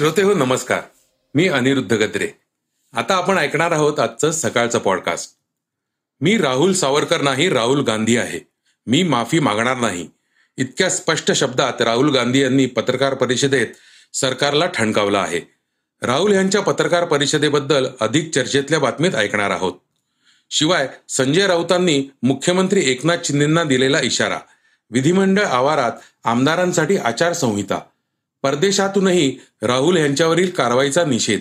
श्रोते हो नमस्कार. मी अनिरुद्ध गद्रे. आता आपण ऐकणार आहोत आजचं सकाळचं पॉडकास्ट मी राहुल सावरकर नाही राहुल गांधी आहे. मी माफी मागणार नाही. इतक्या स्पष्ट शब्दात राहुल गांधी यांनी पत्रकार परिषदेत सरकारला ठणकावलं आहे. राहुल यांच्या पत्रकार परिषदेबद्दल अधिक चर्चेतल्या बातमीत ऐकणार आहोत. शिवाय संजय राऊतांनी मुख्यमंत्री एकनाथ शिंदेंना दिलेला इशारा विधिमंडळ आवारात आमदारांसाठी आचारसंहिता परदेशातूनही राहुल यांच्यावरील कारवाईचा निषेध.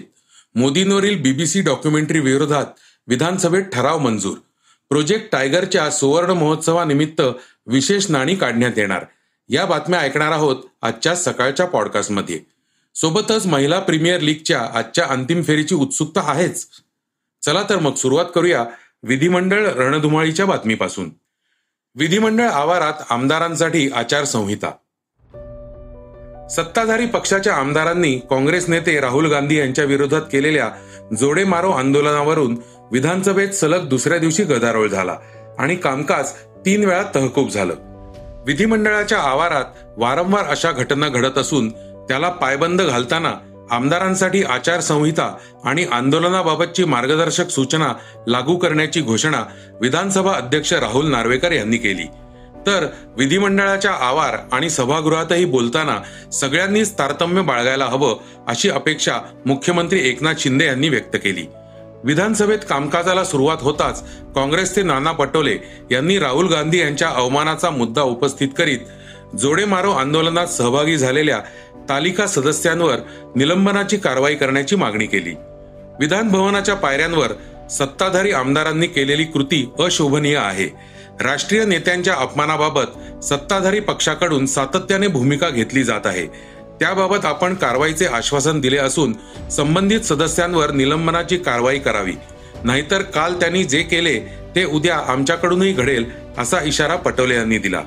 मोदींवरील बीबीसी डॉक्युमेंटरी विरोधात विधानसभेत ठराव मंजूर. प्रोजेक्ट टायगरच्या सुवर्ण महोत्सवानिमित्त विशेष नाणी काढण्यात येणार. या बातम्या ऐकणार आहोत आजच्या सकाळच्या पॉडकास्टमध्ये. सोबतच महिला प्रीमियर लीगच्या आजच्या अंतिम फेरीची उत्सुकता आहेच. चला तर मग सुरुवात करूया विधिमंडळ रणधुमाळीच्या बातमीपासून. विधिमंडळ आवारात आमदारांसाठी आचारसंहिता. सत्ताधारी पक्षाच्या आमदारांनी काँग्रेस नेते राहुल गांधी यांच्या विरोधात केलेल्या जोडे मारो आंदोलनावरून विधानसभेत सलग दुसऱ्या दिवशी गदारोळ झाला आणि कामकाज तीन वेळा तहकूब झालं. विधिमंडळाच्या आवारात वारंवार अशा घटना घडत असून त्याला पायबंद घालताना आमदारांसाठी आचारसंहिता आणि आंदोलनाबाबतची मार्गदर्शक सूचना लागू करण्याची घोषणा विधानसभा अध्यक्ष राहुल नार्वेकर यांनी केली. तर विधिमंडळाच्या आवार आणि सभागृहातही बोलताना सगळ्यांनीच तारतम्य बाळगायला हवं अशी अपेक्षा मुख्यमंत्री एकनाथ शिंदे यांनी व्यक्त केली. विधानसभेत कामकाजाला सुरुवात होताच काँग्रेसचे नाना पटोले यांनी राहुल गांधी यांच्या अवमानाचा मुद्दा उपस्थित करीत जोडे मारो आंदोलनात सहभागी झालेल्या तालिका सदस्यांवर निलंबनाची कारवाई करण्याची मागणी केली. विधान भवनाच्या पायऱ्यांवर सत्ताधारी आमदारांनी केलेली कृती अशोभनीय आहे. राष्ट्रीय नेत्यांच्या अपमानाबाबत सत्ताधारी पक्षाकडून सातत्याने भूमिका घेतली जात आहे. त्याबाबत आपण कारवाईचे आश्वासन दिले असून संबंधित सदस्यांवर निलंबनाची कारवाई करावी. नाहीतर काल त्यांनी जे केले ते उद्या आमच्याकडूनही घडेल असा इशारा पटोले यांनी दिला.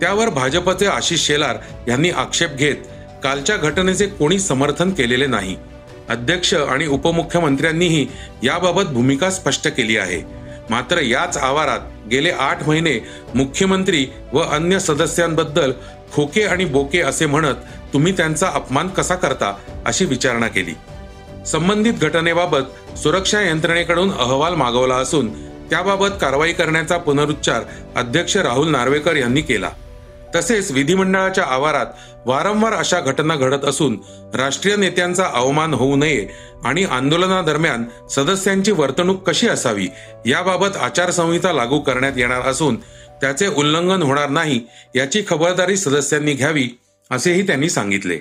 त्यावर भाजपचे आशिष शेलार यांनी आक्षेप घेत कालच्या घटनेचे कोणी समर्थन केलेले नाही. अध्यक्ष आणि उपमुख्यमंत्र्यांनीही याबाबत भूमिका स्पष्ट केली आहे. मात्र याच आवारात गेले आठ महिने मुख्यमंत्री व अन्य सदस्यांबद्दल खोके आणि बोके असे म्हणत तुम्ही त्यांचा अपमान कसा करता अशी विचारणा केली. संबंधित घटनेबाबत सुरक्षा यंत्रणेकडून अहवाल मागवला असून त्याबाबत कारवाई करण्याचा पुनरुच्चार अध्यक्ष राहुल नार्वेकर यांनी केला. तसेच विधिमंडळाच्या आवारात वारंवार अशा घटना घडत असून राष्ट्रीय नेत्यांचा अवमान होऊ नये आणि आंदोलनादरम्यान सदस्यांची वर्तणूक कशी असावी याबाबत आचारसंहिता लागू करण्यात येणार असून त्याचे उल्लंघन होणार नाही याची खबरदारी सदस्यांनी घ्यावी असेही त्यांनी सांगितले.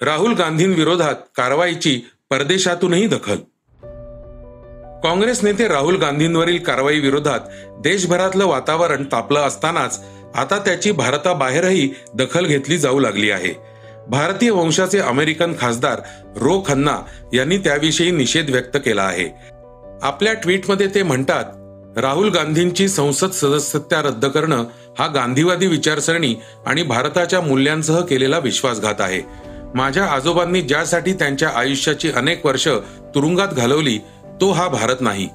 राहुल गांधींविरोधात कारवाईची परदेशातूनही दखल काँग्रेस नेते राहुल गांधींवरील कारवाई विरोधात देशभरातलं वातावरण तापलं असतानाच आता त्याची भारताबाहेरही दखल घेतली जाऊ लागली आहे. भारतीय वंशाचे अमेरिकन खासदार रो खन्ना यांनी त्याविषयी निषेध व्यक्त केला आहे. आपल्या ट्विटमध्ये ते म्हणतात राहुल गांधींची संसद सदस्यता रद्द करणं हा गांधीवादी विचारसरणी आणि भारताच्या मूल्यांसह केलेला विश्वासघात आहे. माझ्या आजोबांनी ज्यासाठी त्यांच्या आयुष्याची अनेक वर्ष तुरुंगात घालवली तो हा भारत नाही.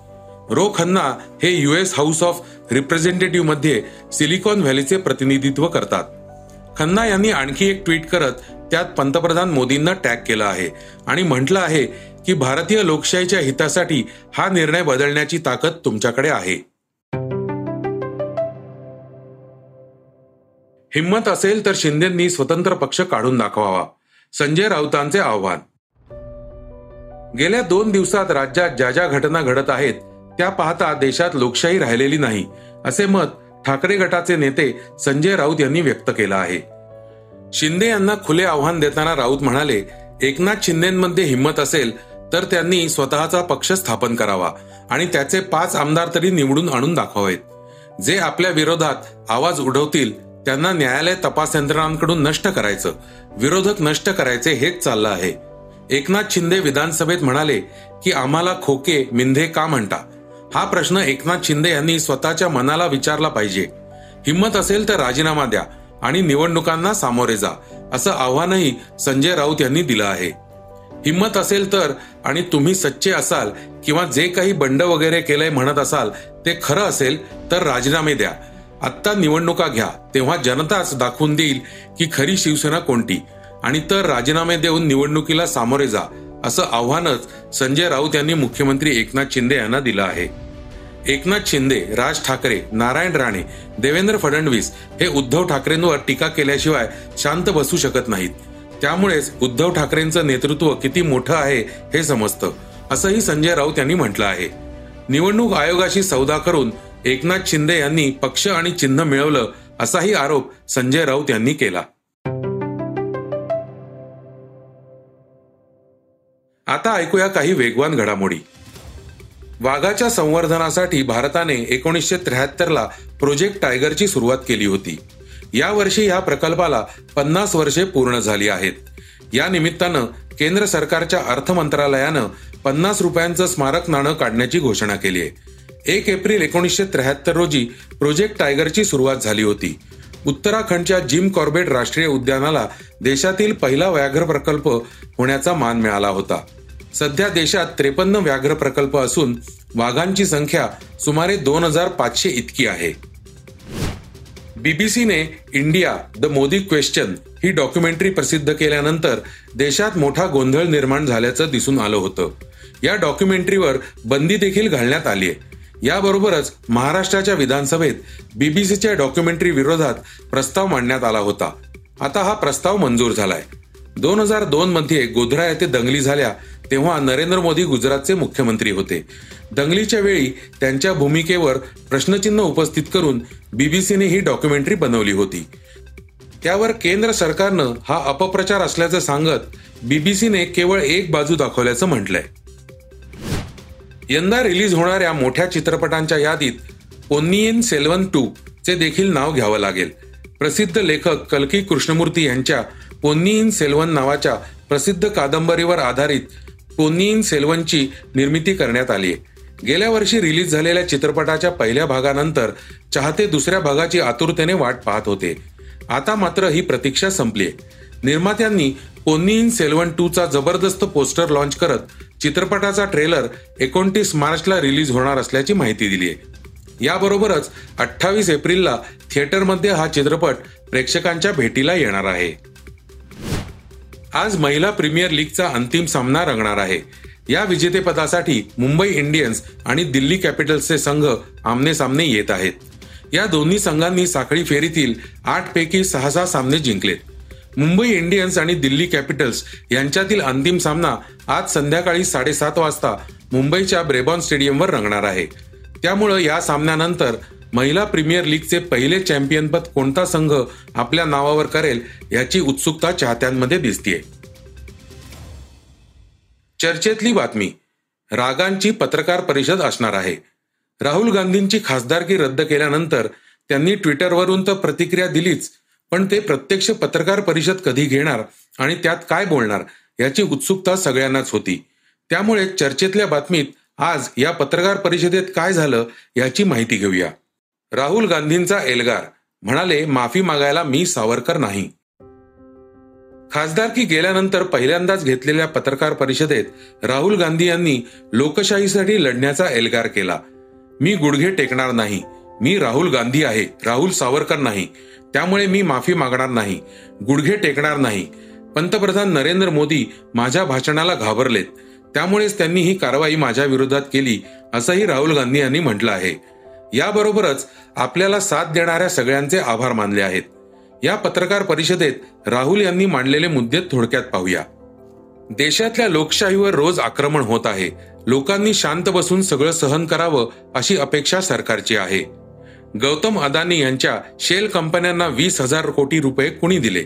रो खन्ना हे युएस हाऊस ऑफ रिप्रेझेंटेटिव्हमध्ये सिलिकॉन व्हॅलीचे प्रतिनिधित्व करतात. खन्ना यांनी आणखी एक ट्विट करत त्यात पंतप्रधान मोदींना टॅग केलं आहे आणि म्हटलं आहे की भारतीय लोकशाहीच्या हितासाठी हा निर्णय बदलण्याची ताकद तुमच्याकडे आहे. हिंमत असेल तर शिंदेंनी स्वतंत्र पक्ष काढून दाखवावा. संजय राऊतांचे आव्हान. गेल्या दोन दिवसात राज्यात ज्या ज्या घटना घडत आहेत त्या पाहता देशात लोकशाही राहिलेली नाही असे मत ठाकरे गटाचे नेते संजय राऊत यांनी व्यक्त केलं आहे. शिंदे यांना खुले आव्हान देताना राऊत म्हणाले एकनाथ शिंदेमध्ये हिंमत असेल तर त्यांनी स्वतःचा पक्ष स्थापन करावा आणि त्याचे पाच आमदार तरी निवडून आणून दाखवावेत. जे आपल्या विरोधात आवाज उडवतील त्यांना न्यायालय तपास यंत्रणांकडून नष्ट करायचं विरोधक नष्ट करायचे हेच चाललं आहे. एकनाथ शिंदे विधानसभेत म्हणाले की आम्हाला खोके मिंधे का म्हणता? हा प्रश्न एकनाथ शिंदे यांनी स्वतःच्या मनाला विचारला पाहिजे. हिंमत असेल तर राजीनामा द्या आणि निवडणुकांना सामोरे जा असं आव्हानही संजय राऊत यांनी दिलं आहे. हिंमत असेल तर आणि तुम्ही सच्चे असाल किंवा जे काही बंड वगैरे केलंय म्हणत असाल ते खरं असेल तर राजीनामे द्या. आत्ता निवडणुका घ्या तेव्हा जनताच दाखवून देईल की खरी शिवसेना कोणती. आणि तर राजीनामे देऊन निवडणुकीला सामोरे जा असं आव्हानच संजय राऊत यांनी मुख्यमंत्री एकनाथ शिंदे यांना दिलं आहे. एकनाथ शिंदे राज ठाकरे नारायण राणे देवेंद्र फडणवीस हे उद्धव ठाकरेंवर टीका केल्याशिवाय शांत बसू शकत नाहीत. त्यामुळेच उद्धव ठाकरेंचं नेतृत्व किती मोठं आहे हे समजतं असंही संजय राऊत यांनी म्हटलं आहे. निवडणूक आयोगाशी सौदा करून एकनाथ शिंदे यांनी पक्ष आणि चिन्ह मिळवलं असाही आरोप संजय राऊत यांनी केला. आता ऐकूया काही वेगवान घडामोडी. वाघाच्या संवर्धनासाठी भारताने एकोणीसशे त्र्याहत्तरला प्रोजेक्ट टायगरची सुरुवात केली होती. या वर्षी या प्रकल्पाला पन्नास वर्षे पूर्ण झाली आहेत. या निमित्तानं केंद्र सरकारच्या अर्थ मंत्रालयानं पन्नास रुपयांचं स्मारक नाणं काढण्याची घोषणा केली आहे. एक एप्रिल एकोणीसशे त्र्याहत्तर रोजी प्रोजेक्ट टायगरची सुरुवात झाली होती. उत्तराखंडच्या जिम कॉर्बेट राष्ट्रीय उद्यानाला देशातील पहिला व्याघ्र प्रकल्प होण्याचा मान मिळाला होता. सध्या देशात त्रेपन्न व्याघ्र प्रकल्प असून वाघांची संख्या सुमारे दोन हजार पाचशे इतकी आहे. बीबीसीने इंडिया द मोदी क्वेश्चन ही डॉक्युमेंटरी प्रसिद्ध केल्यानंतर देशात मोठा गोंधळ निर्माण झाल्याचं दिसून आलं होतं. या डॉक्युमेंटरीवर बंदी देखील घालण्यात आली आहे. याबरोबरच महाराष्ट्राच्या विधानसभेत बीबीसीच्या डॉक्युमेंटरी विरोधात प्रस्ताव मांडण्यात आला होता. आता हा प्रस्ताव मंजूर झालाय. दोन हजार दोन मध्ये गोधरा येथे दंगली झाल्या तेव्हा नरेंद्र मोदी गुजरातचे मुख्यमंत्री होते. दंगलीच्या वेळी त्यांच्या भूमिकेवर प्रश्नचिन्ह उपस्थित करून बीबीसीने ही डॉक्युमेंटरी बनवली होती. त्यावर केंद्र सरकारनं हा अपप्रचार असल्याचं सांगत बीबीसीने केवळ एक बाजू दाखवल्याचं म्हटलंय. यंदा रिलीज होणाऱ्या मोठ्या चित्रपटांच्या यादीत पोन्नियन सेल्वन टू चे देखील नाव घ्यावं लागेल. प्रसिद्ध लेखक कल्की कृष्णमूर्ती यांच्या पोन्नियन सेल्वन नावाच्या प्रसिद्ध कादंबरीवर आधारित पोन्नियन सेल्वनची निर्मिती करण्यात आली. आहे गेल्या वर्षी रिलीज झालेल्या चित्रपटाच्या पहिल्या भागानंतर चाहते दुसऱ्या भागाची आतुरतेने वाट पाहत होते. आता मात्र ही प्रतीक्षा संपली निर्मात्यांनी पोन्नियन सेल्वन टू चा जबरदस्त पोस्टर लॉन्च करत चित्रपटाचा ट्रेलर एकोणतीस मार्चला रिलीज होणार असल्याची माहिती दिली आहे. याबरोबरच अठ्ठावीस एप्रिलला थिएटरमध्ये हा चित्रपट प्रेक्षकांच्या भेटीला येणार आहे. आज महिला प्रीमियर लीगचा अंतिम सामना रंगणार आहे. या विजेतेपदासाठी मुंबई इंडियन्स आणि दिल्ली कॅपिटल्सचे संघ आमने सामने येत आहेत. या दोन्ही संघांनी साखळी फेरीतील आठ पैकी सहा सहा सामने जिंकलेत मुंबई इंडियन्स आणि दिल्ली कॅपिटल्स यांच्यातील अंतिम सामना आज संध्याकाळी साडेसात वाजता मुंबईच्या ब्रेबॉन स्टेडियमवर रंगणार आहे. त्यामुळं या सामन्यानंतर महिला प्रीमियर लीगचे पहिले चॅम्पियनपद कोणता संघ आपल्या नावावर करेल याची उत्सुकता चाहत्यांमध्ये दिसतीये. चर्चेतली बातमी. रागांची पत्रकार परिषद असणार आहे. राहुल गांधींची खासदारकी रद्द केल्यानंतर त्यांनी ट्विटरवरून तर प्रतिक्रिया दिलीच पण ते प्रत्यक्ष पत्रकार परिषद कधी घेणार आणि त्यात काय बोलणार याची उत्सुकता सगळ्यांनाच होती. त्यामुळे चर्चेतल्या बातमीत आज या पत्रकार परिषदेत काय झालं याची माहिती घेऊया. राहुल गांधींचा एल्गार. म्हणाले माफी मागायला मी सावरकर नाही. खासदारकी गेल्यानंतर पहिल्यांदाच घेतलेल्या पत्रकार परिषदेत राहुल गांधी यांनी लोकशाहीसाठी लढण्याचा एल्गार केला. मी गुडघे टेकणार नाही. मी राहुल गांधी आहे. राहुल सावरकर नाही. त्यामुळे मी माफी मागणार नाही. गुडघे टेकणार नाही. पंतप्रधान नरेंद्र मोदी माझ्या भाषणाला घाबरलेत. त्यामुळेच त्यांनी ही कारवाई माझ्या विरोधात केली असंही राहुल गांधी यांनी म्हटलं आहे. याबरोबरच आपल्याला साथ देणाऱ्या सगळ्यांचे आभार मानले आहेत. या पत्रकार परिषदेत राहुल यांनी मांडलेले मुद्दे थोडक्यात पाहूया. देशातल्या लोकशाहीवर रोज आक्रमण होत आहे. लोकांनी शांत बसून सगळं सहन करावं अशी अपेक्षा सरकारची आहे. गौतम अदानी यांच्या शेल कंपन्यांना वीस हजार कोटी रुपये कुणी दिले?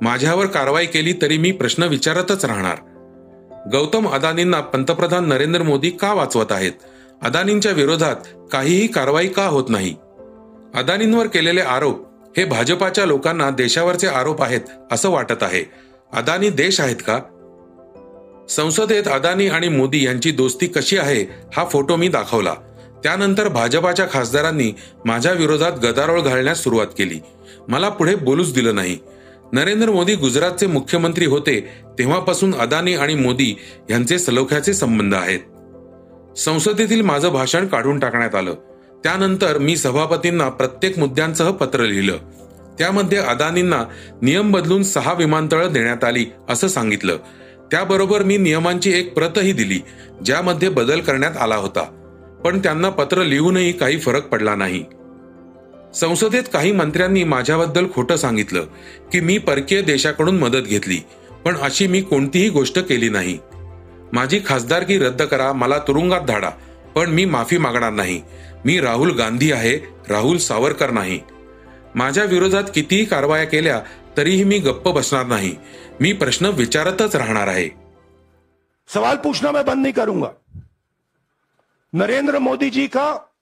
माझ्यावर कारवाई केली तरी मी प्रश्न विचारतच राहणार. गौतम अदानींना पंतप्रधान नरेंद्र मोदी का वाचवत आहेत? अदानींच्या विरोधात काहीही कारवाई का होत नाही? अदानींवर केलेले आरोप हे भाजपाच्या लोकांना देशावरचे आरोप आहेत असं वाटत आहे. अदानी देश आहेत का? संसदेत अदानी आणि मोदी यांची दोस्ती कशी आहे हा फोटो मी दाखवला. त्यानंतर भाजपाच्या खासदारांनी माझ्या विरोधात गदारोळ घालण्यास सुरुवात केली. मला पुढे बोलूच दिलं नाही. नरेंद्र मोदी गुजरातचे मुख्यमंत्री होते तेव्हापासून अदानी आणि मोदी यांचे सलोख्याचे संबंध आहेत. संसदेतील माझं भाषण काढून टाकण्यात आलं. त्यानंतर मी सभापतींना प्रत्येक मुद्द्यांसह पत्र लिहिलं. त्यामध्ये अदानींना नियम बदलून सहा विमानतळं देण्यात आली असं सांगितलं. त्याबरोबर मी नियमांची एक प्रतही दिली ज्यामध्ये बदल करण्यात आला होता. पण त्यांना पत्र लिहूनही काही फरक पडला नाही. संसदेत काही मंत्र्यांनी माझ्याबद्दल खोटं सांगितलं की मी परकीय देशाकडून मदत घेतली पण अशी मी कोणतीही गोष्ट केली नाही. माझी खासदारकी रद्द करा, मला तुरुंगात धाडा. पण मी माफ़ी मागणार नाही. मी राहुल गांधी आहे, राहुल सावरकर नाही. माझ्या विरोधात कितीही कारवाया केल्या, तरीही मी गप्प बसणार नाही. मी प्रश्न विचारतच राहणार आहे. सवाल पूछना मैं बंद नहीं करूँगा। नरेंद्र मोदी जी का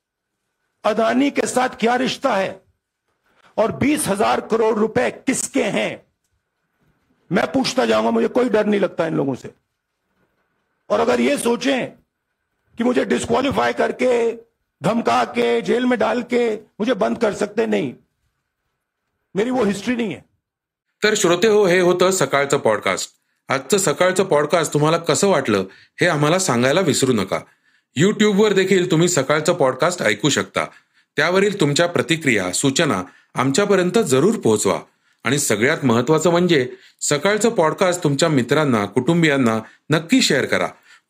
अदानी के साथ क्या रिश्ता है? और बीस हज़ार करोड़ रुपए किसके हैं? मैं पूछता जाऊँगा, मुझे कोई डर नहीं लगता इन लोगों से। और अगर ये सोचें कि मुझे डिस्कालीफाई करके धमका के जेल में डाल के मुझे बंद कर सकते नहीं मेरी वो हिस्ट्री नहीं है। तर श्रोते हो हे होतं सकाळचं पॉडकास्ट आजचं सकाळचं पॉडकास्ट तुम्हाला कसं वाटलं हे आम्हाला सांगायला विसरू नका. युट्यूबवर देखील तुम्ही सकाळचं पॉडकास्ट ऐकू शकता. त्यावरील तुमच्या प्रतिक्रिया सूचना आमच्यापर्यंत जरूर पोहोचवा. आणि सगळ्यात महत्वाचं म्हणजे सकाळचं पॉडकास्ट तुमच्या मित्रांना कुटुंबियांना नक्की शेअर करा.